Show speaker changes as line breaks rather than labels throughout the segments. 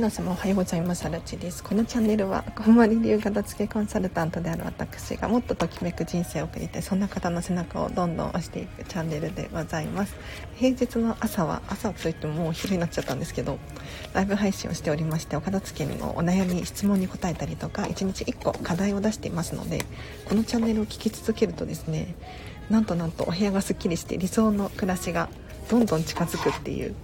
皆様おはようございますあらちです。このチャンネルはこんまり流片付けコンサルタントである私がもっとときめく人生を送りたい。そんな方の背中をどんどん押していくチャンネルでございます。平日の朝は朝といってももう昼になっちゃったんですけどライブ配信をしておりましてお片付けにもお悩み質問に答えたりとか1日1個課題を出していますのでこのチャンネルを聞き続けるとですねなんとなんとお部屋がすっきりして理想の暮らしがどんどん近づくっていう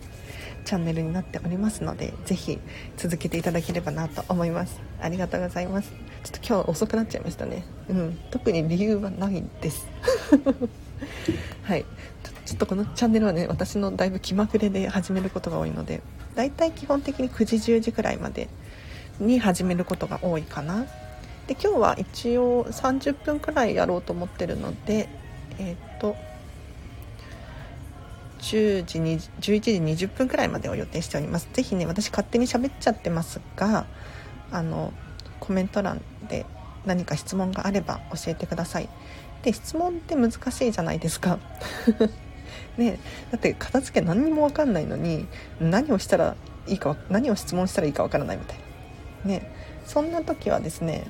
チャンネルになっておりますのでぜひ続けていただければなと思います。ありがとうございます。ちょっと今日遅くなっちゃいましたね。うん。特に理由はないです。はい。ちょっとこのチャンネルはね私のだいぶ気まぐれで始めることが多いのでだいたい基本的に9時10時くらいまでに始めることが多いかな。で今日は一応30分くらいやろうと思ってるのでえっ、と10時に11時20分くらいまでを予定しております。ぜひね私勝手に喋っちゃってますがあのコメント欄で何か質問があれば教えてください。で質問って難しいじゃないですか。ねだって片付け何にも分かんないのに何をしたらいいか何を質問したらいいか分からないみたいな。ねそんな時はですね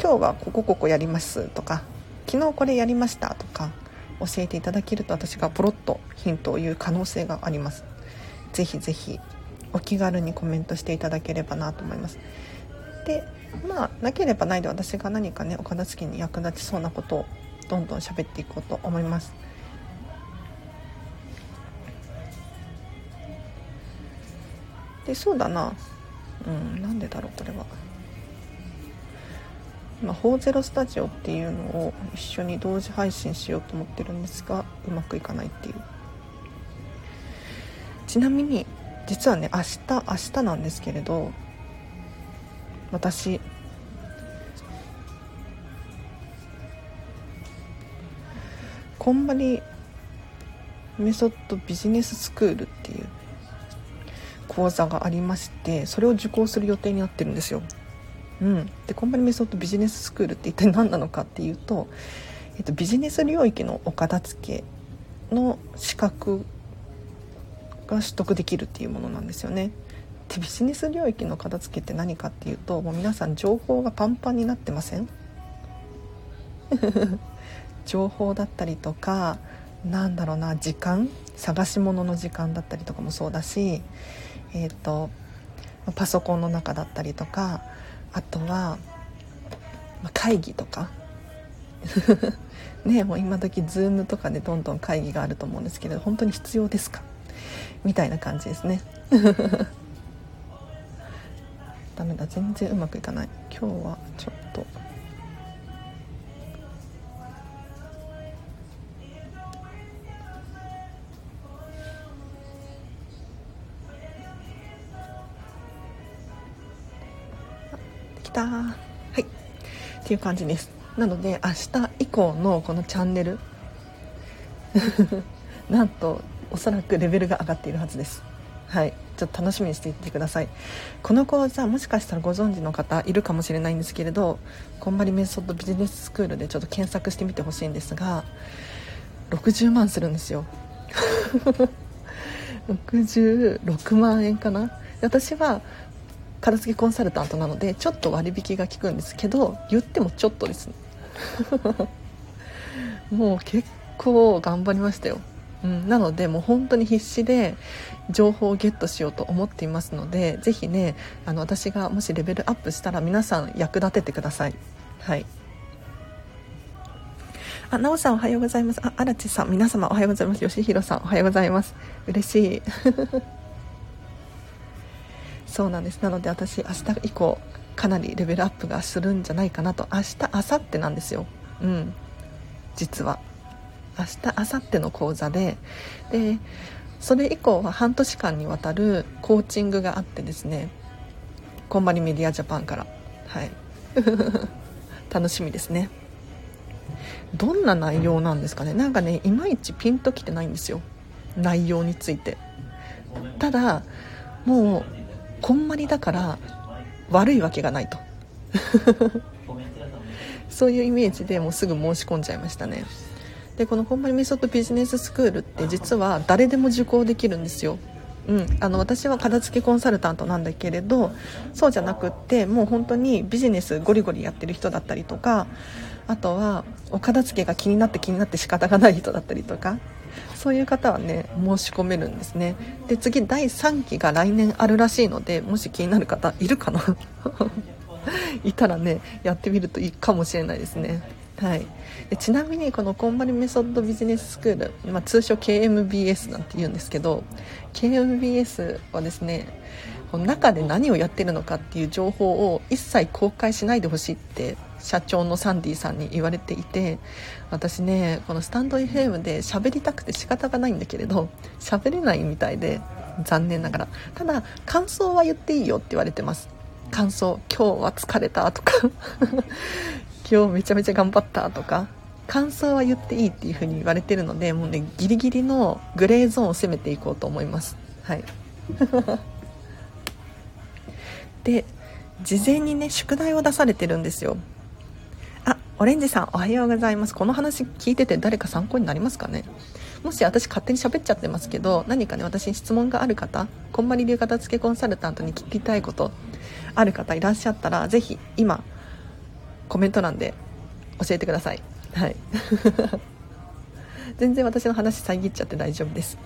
今日はここここやりますとか昨日これやりましたとか教えていただけると私がポロッとヒントを言う可能性があります。ぜひぜひお気軽にコメントしていただければなと思います。でまあなければないで私が何かねお片付けに役立ちそうなことをどんどん喋っていこうと思います。でそうだな。うんなんでだろうこれは。今ホーゼロスタジオっていうのを一緒に同時配信しようと思ってるんですがうまくいかないっていう。ちなみに実はね明日明日なんですけれど私こんまりメソッドビジネススクールっていう講座がありましてそれを受講する予定になってるんですよ。うん、でコンパニメソッドビジネススクールって一体何なのかっていうと、えっと、ビジネス領域のお片付けの資格が取得できるっていうものなんですよね。でビジネス領域の片付けって何かっていうともう皆さん情報がパンパンになってません？情報だったりとかなんだろうな時間？探し物の時間だったりとかもそうだしえっ、ー、とパソコンの中だったりとかあとは、ま会議とか。ねもう今時 Zoom とかでどんどん会議があると思うんですけど本当に必要ですか？みたいな感じですね。ダメだ全然うまくいかない。今日はちょっとた。はい。っていう感じです。なので明日以降のこのチャンネル。なんとおそらくレベルが上がっているはずです。はい。ちょっと楽しみにしていてください。この講座もしかしたらご存知の方いるかもしれないんですけれどこんまりメソッドビジネススクールでちょっと検索してみてほしいんですが60万するんですよ。66万円かな。私は片付けコンサルタントなのでちょっと割引が効くんですけど言ってもちょっとです もう結構頑張りましたよ、うん、なのでもう本当に必死で情報をゲットしようと思っていますのでぜひねあの私がもしレベルアップしたら皆さん役立ててくださいはいあ、なおさんおはようございます。あ、荒地さん、皆様おはようございます。吉弘さんおはようございます。嬉しい。そうなんです。なので私明日以降かなりレベルアップがするんじゃないかなと。明日明後日なんですよ。うん。実は。明日明後日の講座で。でそれ以降は半年間にわたるコーチングがあってですね。こんばりメディアジャパンから。はい。楽しみですね。どんな内容なんですかね。なんかねいまいちピンときてないんですよ。内容について。ただもうこんまりだから悪いわけがないと。そういうイメージでもうすぐ申し込んじゃいましたね。でこのこんまりメソッドビジネススクールって実は誰でも受講できるんですよ。うん、あの私は片付けコンサルタントなんだけれどそうじゃなくってもう本当にビジネスゴリゴリやってる人だったりとかあとはお片付けが気になって気になって仕方がない人だったりとかそういう方はね申し込めるんですね。で次第3期が来年あるらしいのでもし気になる方いるかな？いたらねやってみるといいかもしれないですね。はい、でちなみにこのこんまりメソッドビジネススクール、まあ、通称 KMBS なんて言うんですけど KMBS はですねこの中で何をやってるのかっていう情報を一切公開しないでほしいって社長のサンディさんに言われていて私ねこのスタンド FM で喋りたくて仕方がないんだけれど喋れないみたいで残念ながら。ただ感想は言っていいよって言われてます。感想今日は疲れたとか 今日めちゃめちゃ頑張ったとか感想は言っていいっていう風に言われてるのでもうねギリギリのグレーゾーンを攻めていこうと思います。はい。で事前にね宿題を出されてるんですよ。オレンジさんおはようございます。この話聞いてて誰か参考になりますかね？もし私勝手に喋っちゃってますけど何かね私に質問がある方こんまり流片付けコンサルタントに聞きたいことある方いらっしゃったら是非今コメント欄で教えてください。はい。全然私の話遮っちゃって大丈夫です。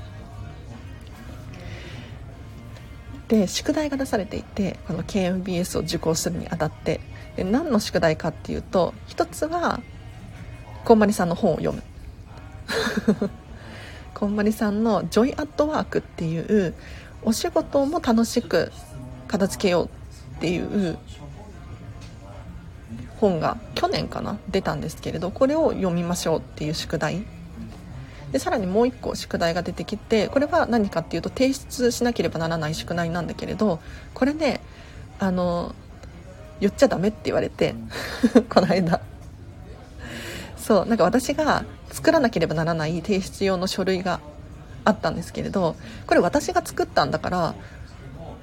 で宿題が出されていてこの KMBS を受講するにあたってで何の宿題かっていうと一つはこんまりさんの本を読む。こんまりさんの「ジョイ・アットワーク」っていうお仕事も楽しく片付けようっていう本が去年かな出たんですけれどこれを読みましょうっていう宿題。でさらにもう1個宿題が出てきてこれは何かっていうと提出しなければならない宿題なんだけれどこれねあの言っちゃダメって言われて この間。そうなんか私が作らなければならない提出用の書類があったんですけれどこれ私が作ったんだから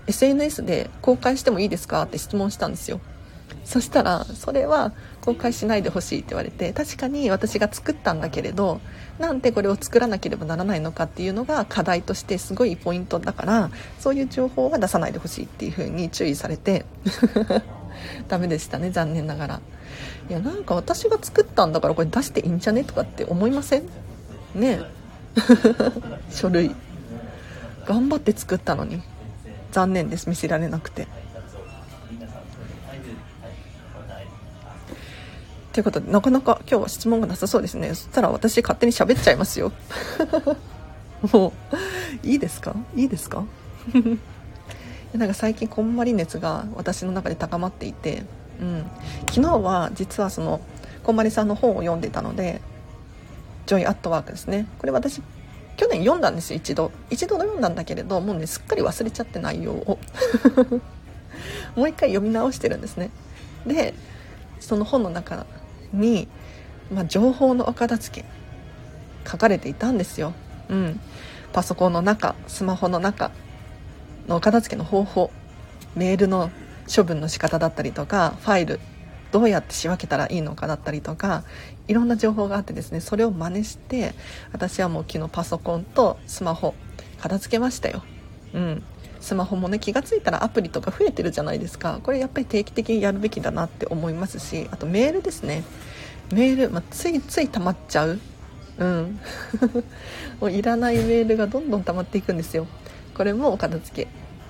SNS で公開してもいいですかって質問したんですよ。そしたらそれは公開しないでほしいって言われて確かに私が作ったんだけれどなんでこれを作らなければならないのかっていうのが課題としてすごいポイントだからそういう情報は出さないでほしいっていう風に注意されて ダメでしたね残念ながら。いやなんか私が作ったんだからこれ出していいんじゃねとかって思いません？ね。書類。頑張って作ったのに。残念です見せられなくて。ということでなかなか今日は質問がなさそうですね。そしたら私勝手に喋っちゃいますよ。もういいですか？いいですか？なんか最近こんまり熱が私の中で高まっていて、うん、昨日は実はそのこんまりさんの本を読んでたので「Joy at Work」ですね。これ私去年読んだんですよ一度。一度読んだんだけれどもうねすっかり忘れちゃって内容を。もう一回読み直してるんですね。でその本の中に、まあ、情報のお片付け書かれていたんですよ、うん、パソコンの中スマホの中の片付けの方法メールの処分の仕方だったりとかファイルどうやって仕分けたらいいのかだったりとかいろんな情報があってですねそれを真似して私はもう昨日パソコンとスマホ片付けましたよ。うん。スマホもね気が付いたらアプリとか増えてるじゃないですか。これやっぱり定期的にやるべきだなって思いますしあとメールですね。メール、まあ、ついつい溜まっちゃう。うん。もういらないメールがどんどん溜まっていくんですよ。これもお片付け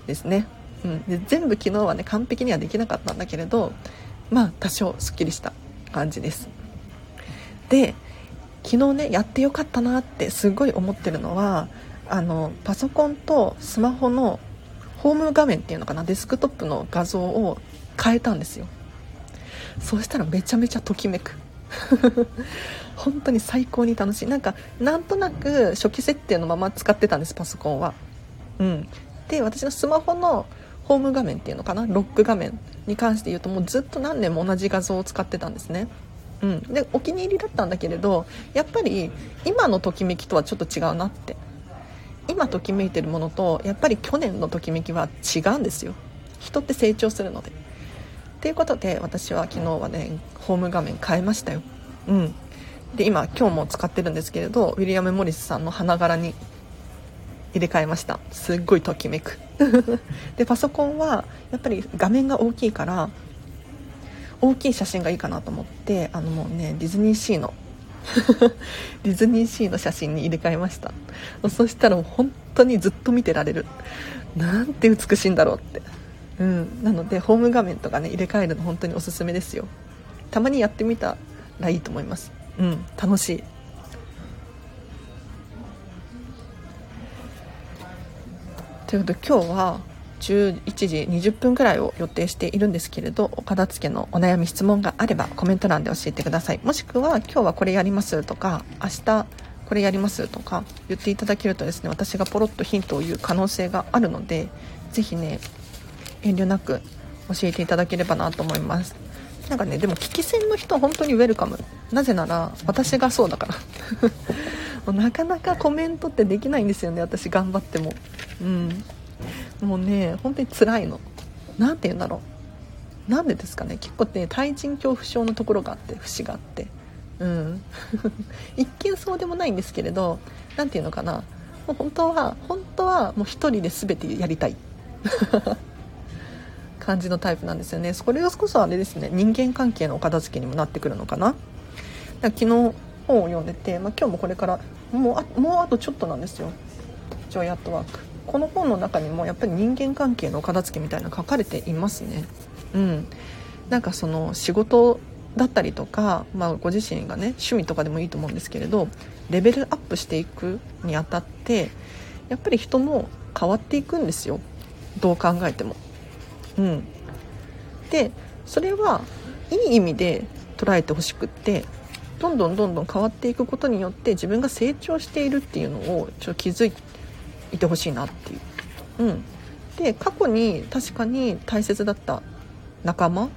ですね、うん、で全部昨日はね完璧にはできなかったんだけれどまあ多少すっきりした感じです。で昨日ねやってよかったなってすごい思ってるのはあのパソコンとスマホのホーム画面っていうのかなデスクトップの画像を変えたんですよ。そうしたらめちゃめちゃときめく。本当に最高に楽しい。なんかなんとなく初期設定のまま使ってたんですパソコンは。うん。で私のスマホのホーム画面っていうのかな？ロック画面に関して言うともうずっと何年も同じ画像を使ってたんですね。うん、でお気に入りだったんだけれどやっぱり今のときめきとはちょっと違うなって。今ときめいてるものとやっぱり去年のときめきは違うんですよ。人って成長するので。っていうことで私は昨日はねホーム画面変えましたよ。うん。で今今日も使ってるんですけれどウィリアム・モリスさんの花柄に入れ替えました。すっごいときめく。でパソコンはやっぱり画面が大きいから大きい写真がいいかなと思ってあのもうねディズニーシーの ディズニーシーの写真に入れ替えました。そしたらもう本当にずっと見てられる。なんて美しいんだろうって。うん。なのでホーム画面とかね入れ替えるの本当におすすめですよ。たまにやってみたらいいと思います。うん。楽しい。ということで今日は11時20分くらいを予定しているんですけれどお片付けのお悩み質問があればコメント欄で教えてください。もしくは今日はこれやりますとか明日これやりますとか言っていただけるとですね私がポロッとヒントを言う可能性があるので是非ね遠慮なく教えていただければなと思います。なんかねでも聞き戦の人は本当にウェルカム。なぜなら私がそうだから。なかなかコメントってできないんですよね私頑張っても。うん。もうね本当に辛いの。何て言うんだろう。なんでですかね。結構ね対人恐怖症のところがあって節があって。うん。一見そうでもないんですけれど何て言うのかな。もう本当は本当はもう一人で全てやりたい。感じのタイプなんですよね。それこそあれですね。人間関係のお片付けにもなってくるのかな。昨日本を読んでて、まあ、今日もこれからもうあもうあとちょっとなんですよ。ジョイアットワーク。この本の中にもやっぱり人間関係の片付けみたいな書かれていますね。うん。なんかその仕事だったりとか、まあ、ご自身がね趣味とかでもいいと思うんですけれどレベルアップしていくにあたってやっぱり人も変わっていくんですよ。どう考えても。うん、でそれはいい意味で捉えてほしくってどんどんどんどん変わっていくことによって自分が成長しているっていうのをちょっと気づいてほしいなっていう。うん、で過去に確かに大切だった仲間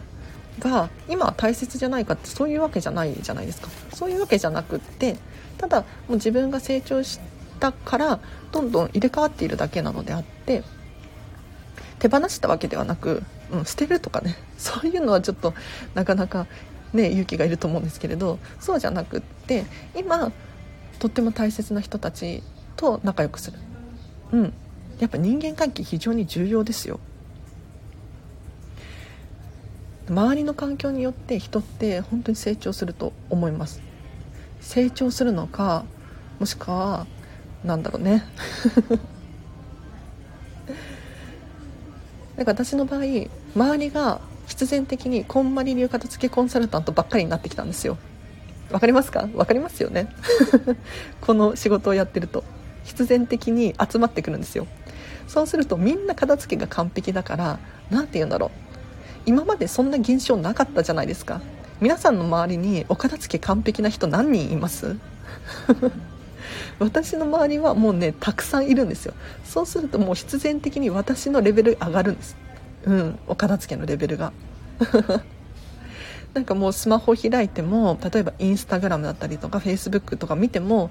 が今は大切じゃないかってそういうわけじゃないじゃないですか。そういうわけじゃなくってただもう自分が成長したからどんどん入れ替わっているだけなのであって手放したわけではなく、うん、捨てるとかね。そういうのはちょっとなかなかね勇気がいると思うんですけれどそうじゃなくって今とっても大切な人たちと仲良くする。うん。やっぱ人間関係非常に重要ですよ。周りの環境によって人って本当に成長すると思います。成長するのかもしくはなんだろうね。なんか私の場合周りが必然的にこんまり流片付けコンサルタントばっかりになってきたんですよ。わかりますか？わかりますよね？この仕事をやってると。必然的に集まってくるんですよ。そうするとみんな片付けが完璧だから何て言うんだろう。今までそんな現象なかったじゃないですか。皆さんの周りにお片付け完璧な人何人います？私の周りはもうねたくさんいるんですよ。そうするともう必然的に私のレベル上がるんです。うんお片付けのレベルが。なんかもうスマホ開いても例えばインスタグラムだったりとかフェイスブックとか見ても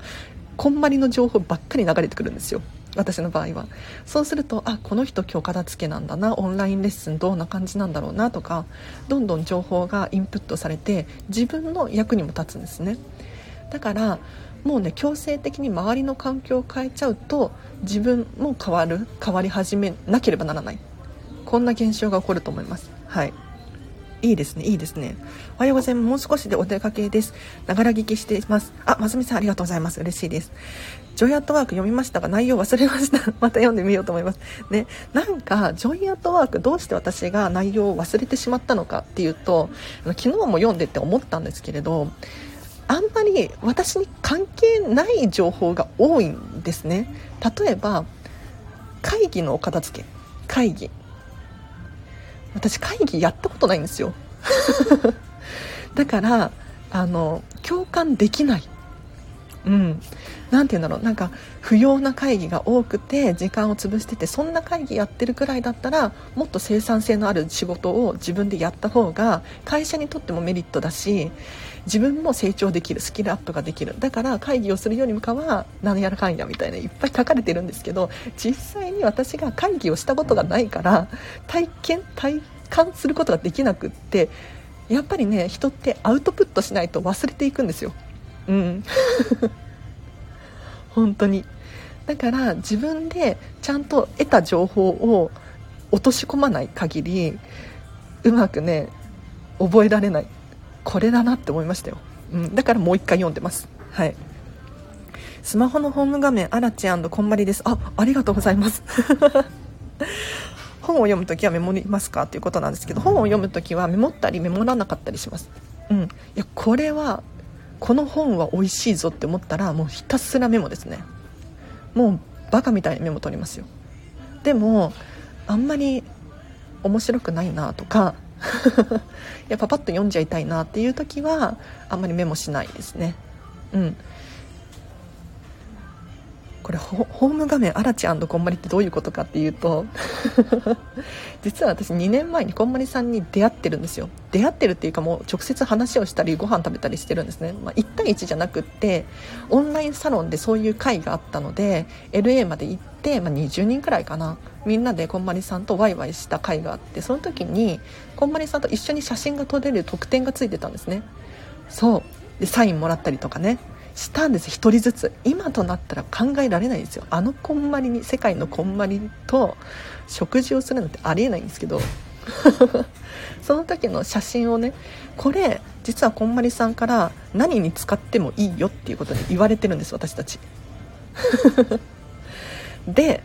こんまりの情報ばっかり流れてくるんですよ。私の場合は。そうするとあこの人今日片付けなんだな。オンラインレッスンどんな感じなんだろうなとかどんどん情報がインプットされて自分の役にも立つんですね。だからもうね強制的に周りの環境を変えちゃうと自分も変わる変わり始めなければならないこんな現象が起こると思いますはいいいですね、いいですね。おはようございます。もう少しでお出かけです。ながら聞きしています。あ、ますみさんありがとうございます。嬉しいです。ジョイアットワーク読みましたが内容忘れました。また読んでみようと思います。ね、なんか、ジョイアットワークどうして私が内容を忘れてしまったのかっていうと、昨日も読んでって思ったんですけれど、あんまり私に関係ない情報が多いんですね。例えば、会議のお片付け。会議。私会議やったことないんですよ だからあの共感できないうん。何て言うんだろうなんか不要な会議が多くて時間を潰しててそんな会議やってるくらいだったらもっと生産性のある仕事を自分でやった方が会社にとってもメリットだし自分も成長できるスキルアップができるだから会議をするよりもかは何やらかんやみたいないっぱい書かれてるんですけど実際に私が会議をしたことがないから体験体感することができなくってやっぱりね人ってアウトプットしないと忘れていくんですよ。うん。本当に。だから自分でちゃんと得た情報を落とし込まない限りうまくね覚えられない。これだなって思いましたよ、うん、だからもう一回読んでます。はい。スマホのホーム画面アラチこんまりです。あありがとうございます。本を読むときはメモりますか？っていうことなんですけど本を読むときはメモったりメモらなかったりします。うん。いやこれはこの本は美味しいぞって思ったらもうひたすらメモですね。もうバカみたいにメモ取りますよ。でもあんまり面白くないなとか やパパッと読んじゃいたいなっていう時はあんまりメモしないですね。うん。これホーム画面アラチこんまりってどういうことかっていうと 実は私2年前にこんまりさんに出会ってるんですよ。出会ってるっていうかもう直接話をしたりご飯食べたりしてるんですね、まあ、1対1じゃなくってオンラインサロンでそういう会があったので LA まで行って、まあ、20人くらいかな。みんなでこんまりさんとワイワイした会があってその時にこんまりさんと一緒に写真が撮れる特典がついてたんですね。そう。でサインもらったりとかね。したんです1人ずつ。今となったら考えられないですよ。あのこんまりに世界のこんまりと食事をするなんてありえないんですけど。その時の写真をねこれ実はこんまりさんから何に使ってもいいよっていうことに言われてるんです私たち。で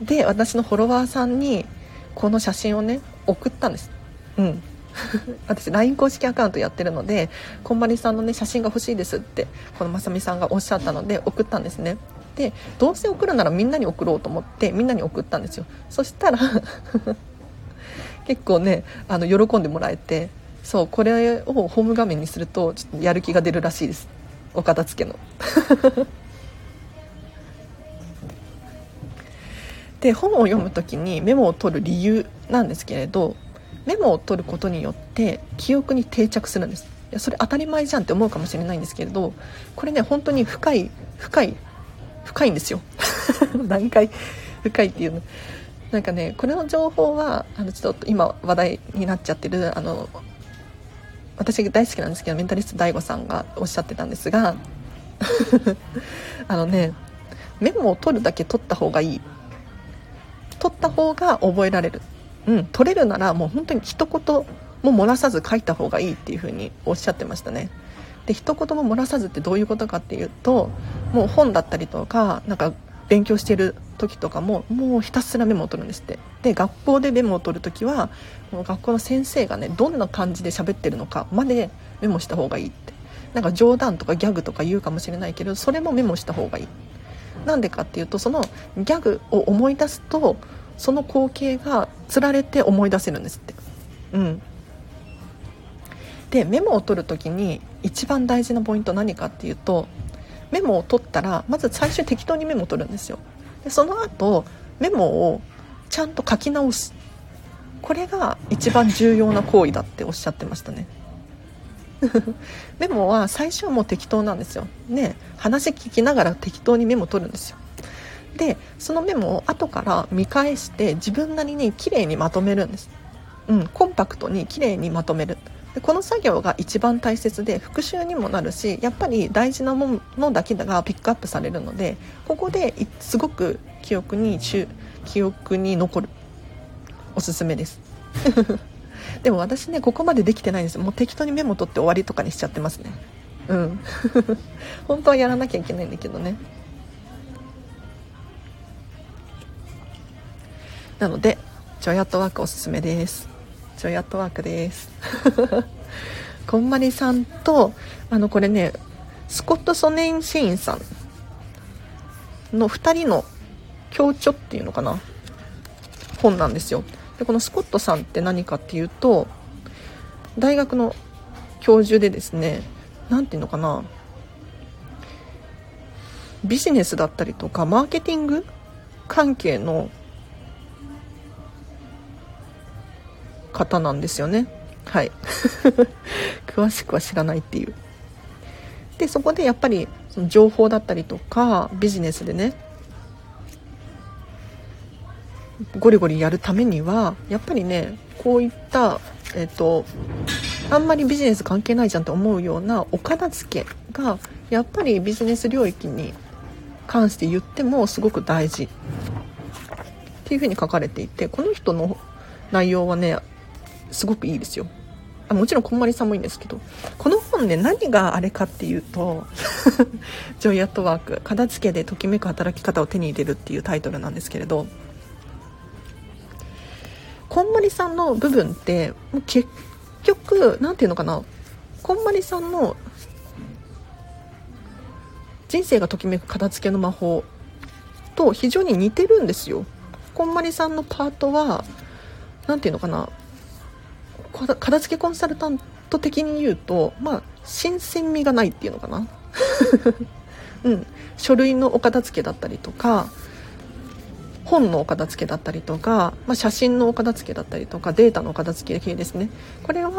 で私のフォロワーさんにこの写真をね送ったんです。うん。私 LINE 公式アカウントやってるのでこんまりさんのね写真が欲しいですってこのまさみさんがおっしゃったので送ったんですね。でどうせ送るならみんなに送ろうと思ってみんなに送ったんですよ。そしたら 結構ねあの喜んでもらえてそうこれをホーム画面にするとちょっとやる気が出るらしいです。お片付けの。で本を読む時にメモを取る理由なんですけれどメモを取ることによって記憶に定着するんです。いやそれ当たり前じゃんって思うかもしれないんですけれどこれね本当に深い深い深いんですよ。何回深いっていうの。なんかねこれの情報はあのちょっと今話題になっちゃってるあの私が大好きなんですけどメンタリスト DAIGO さんがおっしゃってたんですが あのねメモを取るだけ取った方がいい。取った方が覚えられる。うん、取れるならもう本当に一言も漏らさず書いた方がいいっていうふうにおっしゃってましたね。で一言も漏らさずってどういうことかっていうともう本だったりとかなんか勉強してる時とかももうひたすらメモを取るんですって。で学校でメモを取る時はこの学校の先生がねどんな感じで喋ってるのかまでメモした方がいいって。なんか冗談とかギャグとか言うかもしれないけどそれもメモした方がいい。なんでかっていうとそのギャグを思い出すとその光景がつられて思い出せるんですって。うん。でメモを取る時に一番大事なポイント何かっていうとメモを取ったらまず最初適当にメモを取るんですよ。でその後メモをちゃんと書き直す。これが一番重要な行為だっておっしゃってましたね。メモは最初はもう適当なんですよ。ね話聞きながら適当にメモ取るんですよ。でそのメモを後から見返して自分なりに綺麗にまとめるんです、うん、コンパクトに綺麗にまとめる。でこの作業が一番大切で復習にもなるしやっぱり大事なものだけがピックアップされるのでここですごく記憶に記憶に残る。おすすめです。でも私ねここまでできてないんですもう適当にメモ取って終わりとかにしちゃってますね。うん。本当はやらなきゃいけないんだけどね。なのでジョイアットワークおすすめです。ジョイアットワークです。こんまりさんとあのこれねスコット・ソネイン・シェインさん。の2人の共著っていうのかな？本なんですよ。でこのスコットさんって何かっていうと大学の教授でですね何ていうのかな？ビジネスだったりとかマーケティング関係の方なんですよね。はい。詳しくは知らないっていう。でそこでやっぱりその情報だったりとかビジネスでねゴリゴリやるためにはやっぱりねこういったえっ、とあんまりビジネス関係ないじゃんと思うようなお片付けがやっぱりビジネス領域に関して言ってもすごく大事っていうふうに書かれていてこの人の内容はねすごくいいですよ。あもちろんこんまりさんもいいんですけどこの本ね何があれかっていうと「ジョイアットワーク片付けでときめく働き方を手に入れる」っていうタイトルなんですけれどこんまりさんの部分ってもう結局何て言うのかなこんまりさんの人生がときめく片付けの魔法と非常に似てるんですよ。こんまりさんのパートは何て言うのかな片付けコンサルタント的に言うとまあ新鮮味がないっていうのかな。うん。書類のお片付けだったりとか本のお片付けだったりとか、まあ、写真のお片付けだったりとかデータのお片付け系ですね。これは、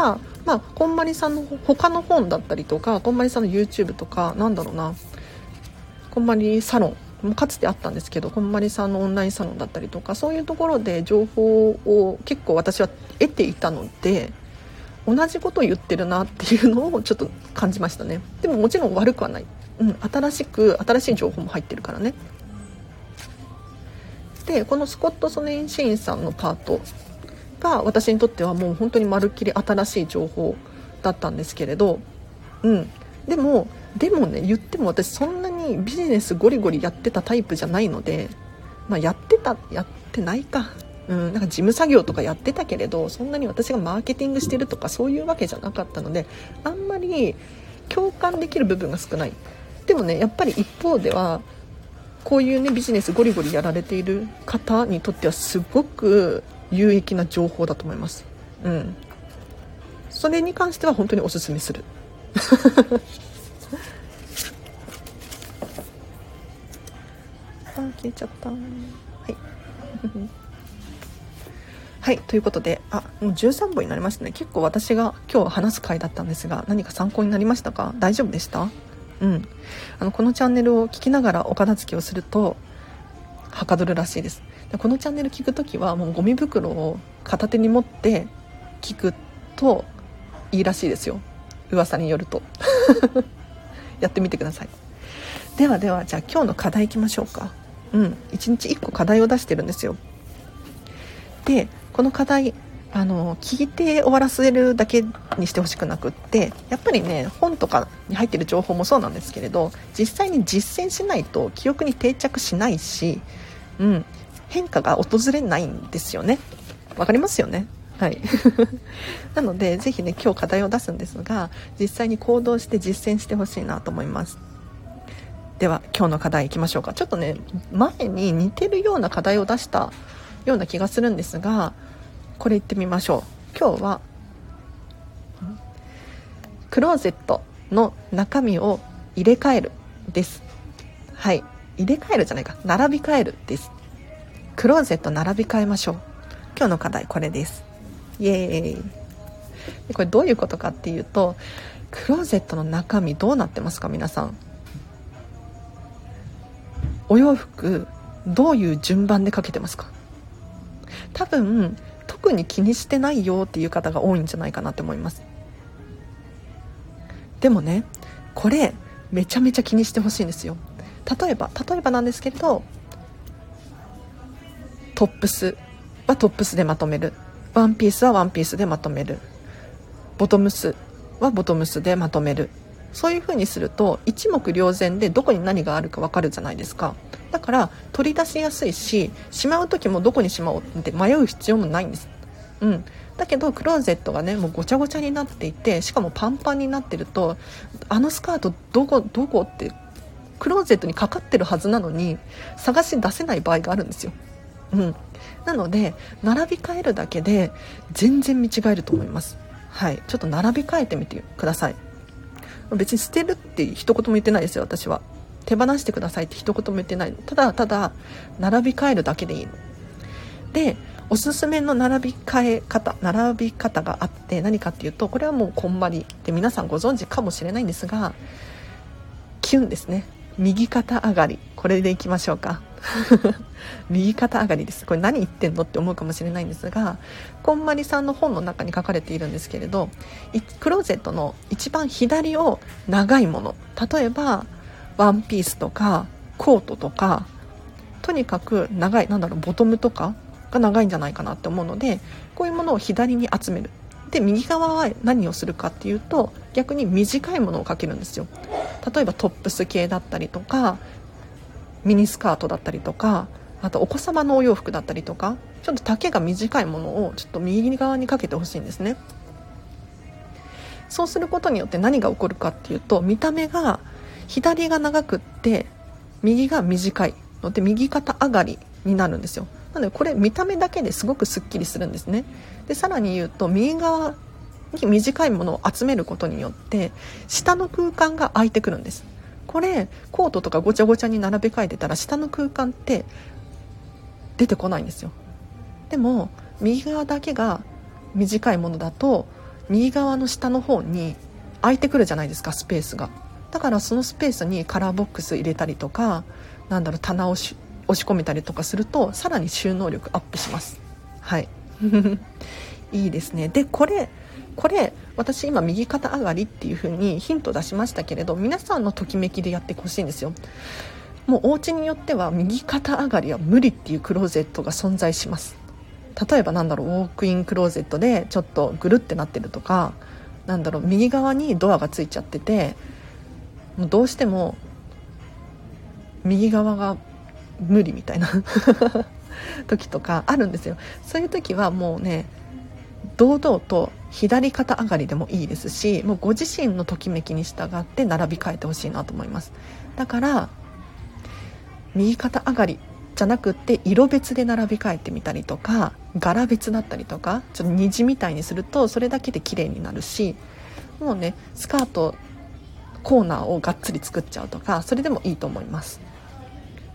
まあ、こんまりさんの他の本だったりとかこんまりさんの YouTube とかなんだろうな。こんまりサロン。かつてあったんですけどこんまりさんのオンラインサロンだったりとかそういうところで情報を結構私は得ていたので同じことを言ってるなっていうのをちょっと感じましたね。でももちろん悪くはない、うん、新しく新しい情報も入ってるからね。でこのスコット・ソネンシーンさんのパートが私にとってはもう本当にまるっきり新しい情報だったんですけれどうん。でもでもね言っても私そんなににビジネスゴリゴリやってたタイプじゃないのでまあやってたやってないか。うん、なんか事務作業とかやってたけれどそんなに私がマーケティングしてるとかそういうわけじゃなかったのであんまり共感できる部分が少ない。でもねやっぱり一方ではこういうねビジネスゴリゴリやられている方にとってはすごく有益な情報だと思います。うん。それに関しては本当におすすめする。あ消えちゃった。はい。はいということであもう13本になりましたね。結構私が今日話す回だったんですが何か参考になりましたか？大丈夫でした？うん、あのこのチャンネルを聞きながらお片付けをするとはかどるらしいです。でこのチャンネル聞く時はもうゴミ袋を片手に持って聞くといいらしいですよ。噂によると。やってみてください。ではではじゃあ今日の課題いきましょうか。うん1日1個課題を出してるんですよ。でこの課題あの聞いて終わらせるだけにしてほしくなくってやっぱりね本とかに入ってる情報もそうなんですけれど実際に実践しないと記憶に定着しないし、うん、変化が訪れないんですよね。わかりますよね？はい。なのでぜひね今日課題を出すんですが実際に行動して実践してほしいなと思います。では今日の課題いきましょうか。ちょっとね前に似てるような課題を出したような気がするんですがこれいってみましょう。今日はクローゼットの中身を入れ替えるです。はい。入れ替えるじゃないか。並び替えるです。クローゼット並び替えましょう。今日の課題これです。イエーイ。これどういうことかっていうとクローゼットの中身どうなってますか皆さん。お洋服どういう順番でかけてますか？多分特に気にしてないよっていう方が多いんじゃないかなって思います。でもねこれめちゃめちゃ気にしてほしいんですよ。例えば例えばなんですけれどトップスはトップスでまとめる。ワンピースはワンピースでまとめる。ボトムスはボトムスでまとめる。そういう風にすると一目瞭然でどこに何があるか分かるじゃないですか。だから取り出しやすいししまう時もどこにしまおうって迷う必要もないんです、うん、だけどクローゼットがねもうごちゃごちゃになっていてしかもパンパンになってるとあのスカートどこどこってクローゼットにかかってるはずなのに探し出せない場合があるんですよ、うん、なので並び替えるだけで全然見違えると思います。はい。ちょっと並び替えてみてください。別に捨てるって一言も言ってないですよ私は。手放してくださいって一言も言ってないただただ並び替えるだけでいいの。でおすすめの並び替え方並び方があって何かっていうとこれはもうこんまりで皆さんご存知かもしれないんですがキュンですね。右肩上がり。これでいきましょうか。右肩上がりです。これ何言ってんのって思うかもしれないんですがこんまりさんの本の中に書かれているんですけれどクローゼットの一番左を長いもの例えばワンピースとかコートとかとにかく長いなんだろうボトムとかが長いんじゃないかなって思うのでこういうものを左に集める。で右側は何をするかっていうと逆に短いものをかけるんですよ。例えばトップス系だったりとかミニスカートだったりとかあとお子様のお洋服だったりとかちょっと丈が短いものをちょっと右側にかけてほしいんですね。そうすることによって何が起こるかっていうと見た目が左が長くって右が短いので右肩上がりになるんですよ。なのでこれ見た目だけですごくすっきりするんですね。でさらに言うと右側に短いものを集めることによって下の空間が空いてくるんです。これコートとかごちゃごちゃに並べ替えてたら下の空間って出てこないんですよ。でも右側だけが短いものだと右側の下の方に空いてくるじゃないですかスペースが。だからそのスペースにカラーボックス入れたりとかなんだろう棚を押し込めたりとかするとさらに収納力アップします。はい。いいですね。でこれこれ私今右肩上がりっていう風にヒント出しましたけれど皆さんのときめきでやってほしいんですよ。もうお家によっては右肩上がりは無理っていうクローゼットが存在します。例えばなんだろうウォークインクローゼットでちょっとぐるってなってるとかなんだろう右側にドアがついちゃっててもうどうしても右側が無理みたいな 時とかあるんですよ。そういう時はもうね堂々と左肩上がりでもいいですしもうご自身のときめきに従って並び替えてほしいなと思います。だから右肩上がりじゃなくって色別で並び替えてみたりとか柄別だったりとかちょっと虹みたいにするとそれだけで綺麗になるしもうねスカートコーナーをがっつり作っちゃうとかそれでもいいと思います。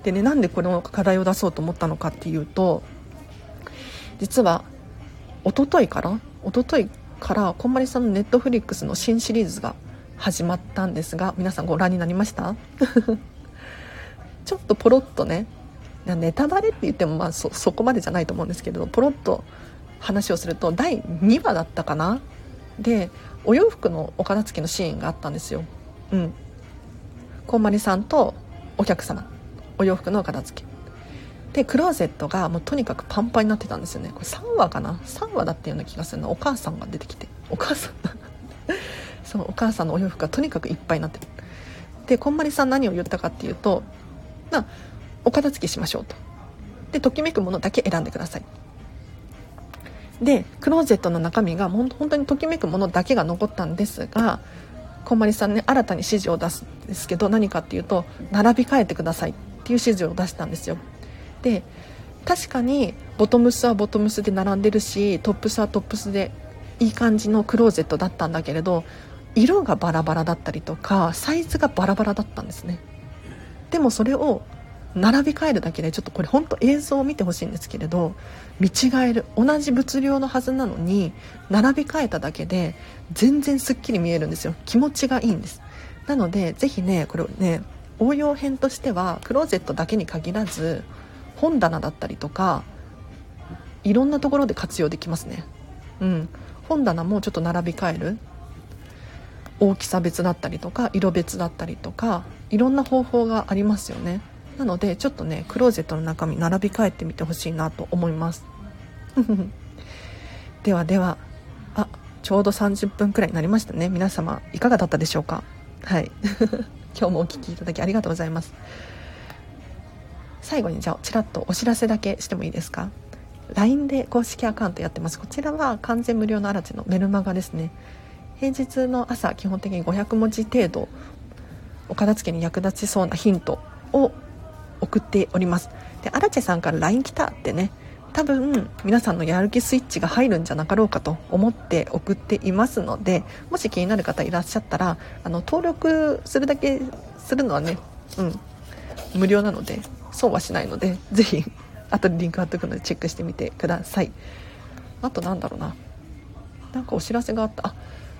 でねなんでこの課題を出そうと思ったのかっていうと実は一昨日から一昨日からこんまりさんのネットフリックスの新シリーズが始まったんですが皆さんご覧になりました？ちょっとポロッとねネタバレって言ってもまあそそこまでじゃないと思うんですけどポロッと話をすると第2話だったかな？でお洋服のお片付けのシーンがあったんですよ。うん。こんまりさんとお客様。お洋服のお片付け。でクローゼットがもうとにかくパンパンになってたんですよね。これ3話かな？3話だったような気がするな。お母さんが出てきて。お母さん そうお母さんのお洋服がとにかくいっぱいになってる。でこんまりさん何を言ったかっていうとまあお片付けしましょうと。でときめくものだけ選んでください。でクローゼットの中身が本当にときめくものだけが残ったんですがこんまりさんね新たに指示を出すんですけど何かっていうと並び替えてくださいっていう指示を出したんですよ。で確かにボトムスはボトムスで並んでるしトップスはトップスでいい感じのクローゼットだったんだけれど色がバラバラだったりとかサイズがバラバラだったんですね。でもそれを並び替えるだけでちょっとこれ本当映像を見てほしいんですけれど見違える同じ物量のはずなのに並び替えただけで全然すっきり見えるんですよ。気持ちがいいんです。なのでぜひねこれをね応用編としてはクローゼットだけに限らず本棚だったりとかいろんなところで活用できますね。うん。本棚もちょっと並び替える。大きさ別だったりとか色別だったりとかいろんな方法がありますよね。なのでちょっとねクローゼットの中身並び替えてみてほしいなと思います。ではではあちょうど30分くらいになりましたね。皆様いかがだったでしょうか？はい。今日もお聴きいただきありがとうございます。最後にじゃあちらっとお知らせだけしてもいいですか？LINE で公式アカウントやってます。こちらは完全無料のアラチのメルマガですね。平日の朝基本的に500文字程度お片付けに役立ちそうなヒントを送っております。でアラチェさんから LINE 来たってね多分皆さんのやる気スイッチが入るんじゃなかろうかと思って送っていますのでもし気になる方いらっしゃったらあの登録するだけするのはねうん無料なのでそうはしないので ぜひあとリンク貼っとくのでチェックしてみてください。あとなんだろうな。なんかお知らせがあった。あ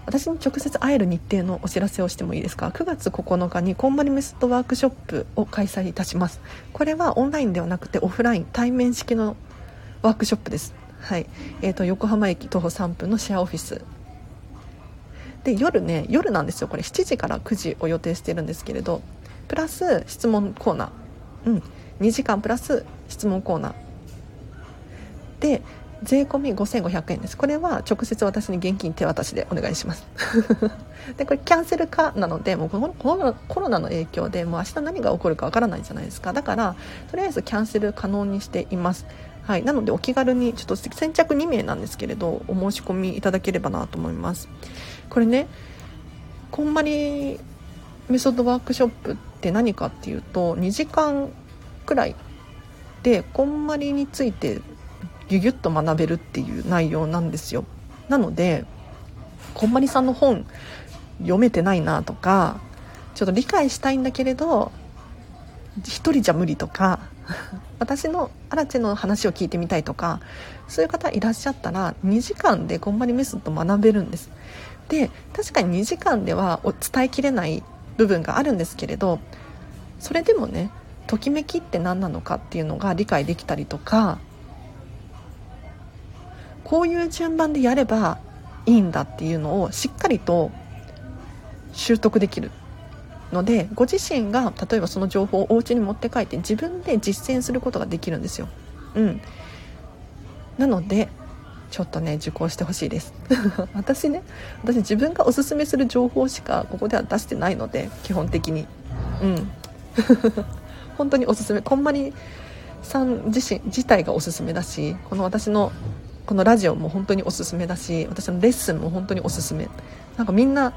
私に直接会える日程のお知らせをしてもいいですか？9月9日にこんまりメソッドワークショップを開催いたします。これはオンラインではなくてオフライン対面式のワークショップです。はい。えーと、横浜駅徒歩3分のシェアオフィス。で夜ね夜なんですよ。これ7時から9時を予定してるんですけれど。プラス質問コーナー。うん。2時間プラス質問コーナー。で税込5500円です。これは直接私に現金手渡しでお願いします。でこれキャンセル化なのでもうこのコロナの影響でもう明日何が起こるかわからないじゃないですか。だからとりあえずキャンセル可能にしています。はい、なのでお気軽にちょっと先着2名なんですけれどお申し込みいただければなと思います。これねこんまりメソッドワークショップって何かっていうと2時間くらいでこんまりについてギュギュッと学べるっていう内容なんですよ。なのでこんまりさんの本読めてないなとかちょっと理解したいんだけれど一人じゃ無理とか 私のアラチェの話を聞いてみたいとかそういう方いらっしゃったら2時間でこんまりメソッド学べるんです。で確かに2時間では伝えきれない部分があるんですけれどそれでもねときめきって何なのかっていうのが理解できたりとかこういう順番でやればいいんだっていうのをしっかりと習得できるのでご自身が例えばその情報をお家に持って帰って自分で実践することができるんですよ。うん、なのでちょっとね受講してほしいです。私ね私自分がおすすめする情報しかここでは出してないので基本的に。うん。本当におすすめこんまりさん自身自体がおすすめだしこの私のこのラジオも本当におすすめだし私のレッスンも本当におすすめなんかみんな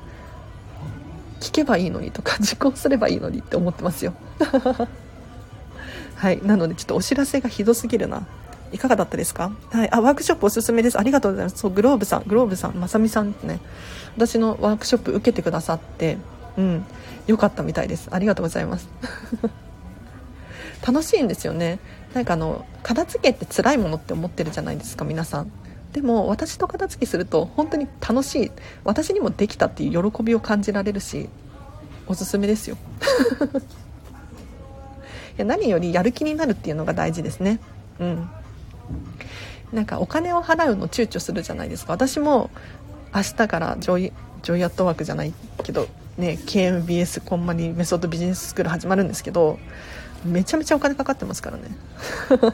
聞けばいいのにとか受講すればいいのにって思ってますよはいなのでちょっとお知らせがひどすぎるないかがだったですか？はい。あ、ワークショップおすすめです。ありがとうございます。そう、グローブさん、グローブさん、まさみさんってね、私のワークショップ受けてくださって、うん、よかったみたいです。ありがとうございます。楽しいんですよね。なんかあの、片付けって辛いものって思ってるじゃないですか、皆さん。でも私と片付けすると本当に楽しい。私にもできたっていう喜びを感じられるしおすすめですよ。いや何よりやる気になるっていうのが大事ですね。うん。なんかお金を払うの躊躇するじゃないですか。私も明日からジョイジョイアットワークじゃないけどね KMBS コンマニメソッドビジネススクール始まるんですけどめちゃめちゃお金かかってますからね。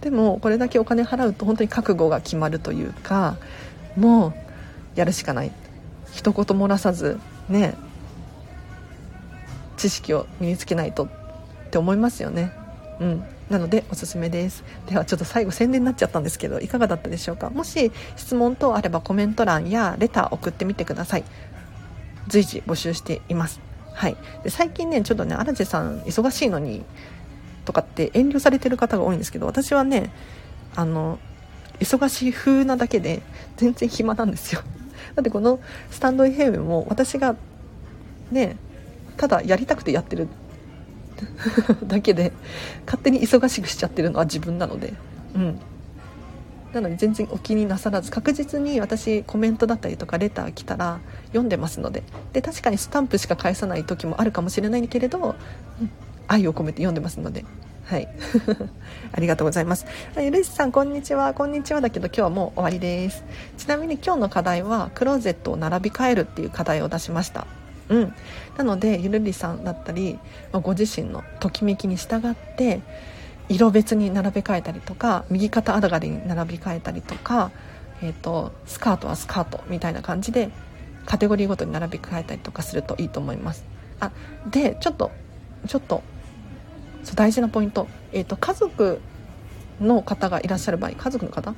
でもこれだけお金払うと本当に覚悟が決まるというかもうやるしかない。一言漏らさずね知識を身につけないとって思いますよね。うん。なのでおすすめです。ではちょっと最後宣伝になっちゃったんですけどいかがだったでしょうか？もし質問等あればコメント欄やレター送ってみてください。随時募集しています。はい。で最近ねちょっとね荒地さん忙しいのにとかって遠慮されてる方が多いんですけど私はねあの忙しい風なだけで全然暇なんですよ。だってこのスタンド FM も私がねただやりたくてやってる だけで勝手に忙しくしちゃってるのは自分なので。うん。なので全然お気になさらず確実に私コメントだったりとかレター来たら読んでますのでで確かにスタンプしか返さない時もあるかもしれないけれど、うん、愛を込めて読んでますのではい。ありがとうございます。ゆるしさん、こんにちは。こんにちはだけど、今日はもう終わりです。ちなみに今日の課題は、クローゼットを並び替えるっていう課題を出しました。うん。なので、ゆるりさんだったり、ご自身のときめきに従って、色別に並べ替えたりとか、右肩上がりに並び替えたりとか、え、ー、と、スカートはスカートみたいな感じで、カテゴリーごとに並び替えたりとかするといいと思います。あ、で、ちょっと、ちょっとそう大事なポイント、えーと、家族の方がいらっしゃる場合家族の方？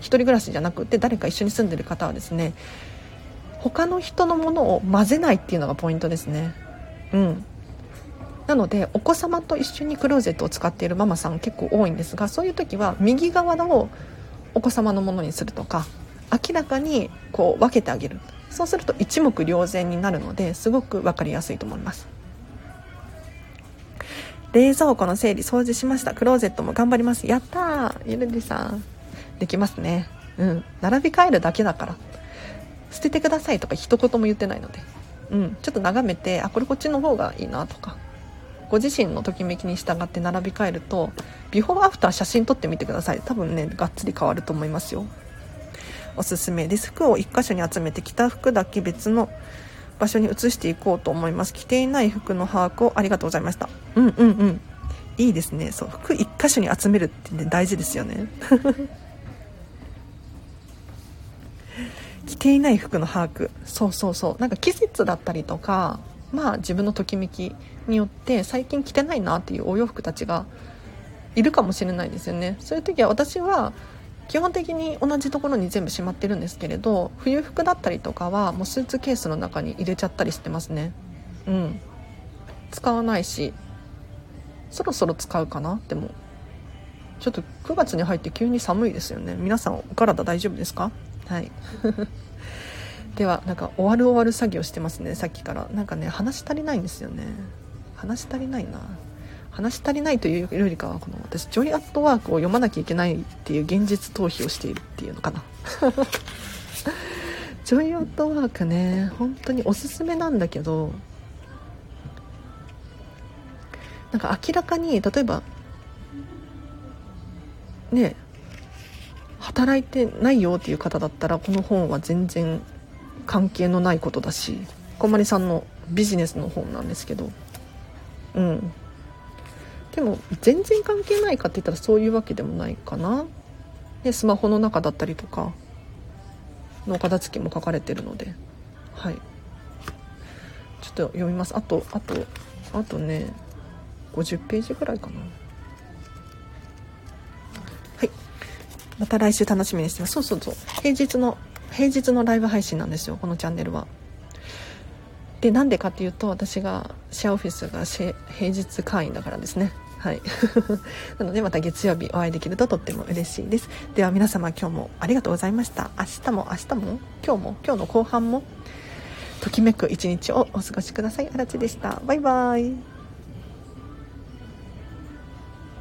一人暮らしじゃなくて誰か一緒に住んでる方はですね他の人のものを混ぜないっていうのがポイントですね。うん。なのでお子様と一緒にクローゼットを使っているママさん結構多いんですがそういう時は右側をお子様のものにするとか明らかにこう分けてあげる。そうすると一目瞭然になるのですごく分かりやすいと思います。冷蔵庫の整理掃除しました。クローゼットも頑張ります。やったーゆるりさん。できますね。うん。並び替えるだけだから。捨ててくださいとか一言も言ってないので。うん。ちょっと眺めてあこれこっちの方がいいなとか。ご自身のときめきに従って並び替えるとビフォーアフター写真撮ってみてください。多分ねがっつり変わると思いますよ。おすすめです。服を1箇所に集めて着た服だけ別の場所に移していこうと思います。着ていない服の把握をありがとうございました。うんうんうん。いいですね。そう服1箇所に集めるってね大事ですよね。着ていない服の把握。そうそうそう。なんか季節だったりとかまあ自分のときめきによって最近着てないなっていうお洋服たちがいるかもしれないですよね。そういう時は私は基本的に同じところに全部しまってるんですけれど冬服だったりとかはもうスーツケースの中に入れちゃったりしてますね。うん。使わないしそろそろ使うかな？でもちょっと9月に入って急に寒いですよね。皆さんお体大丈夫ですか？はい。ではなんか終わる終わる作業してますねさっきから。なんかね話足りないんですよね。話足りないな。話足りないというよりかはこの私ジョイアットワークを読まなきゃいけないっていう現実逃避をしているっていうのかな。ジョイアットワークね本当におすすめなんだけどなんか明らかに例えばね働いてないよっていう方だったらこの本は全然関係のないことだしこんまりさんのビジネスの本なんですけどうん。でも全然関係ないかって言ったらそういうわけでもないかな。でスマホの中だったりとかの片付けも書かれてるので。はい。ちょっと読みます。あとあとあとね50ページぐらいかな。はい。また来週楽しみにしてます。そうそうそう。平日の平日のライブ配信なんですよこのチャンネルは。でなんでかっていうと私がシェアオフィスが平日会員だからですね。はい。なのでまた月曜日お会いできるととっても嬉しいです。では皆様今日もありがとうございました。明日も明日も今日も今日の後半もときめく一日をお過ごしください。あらちでした。バイバイ。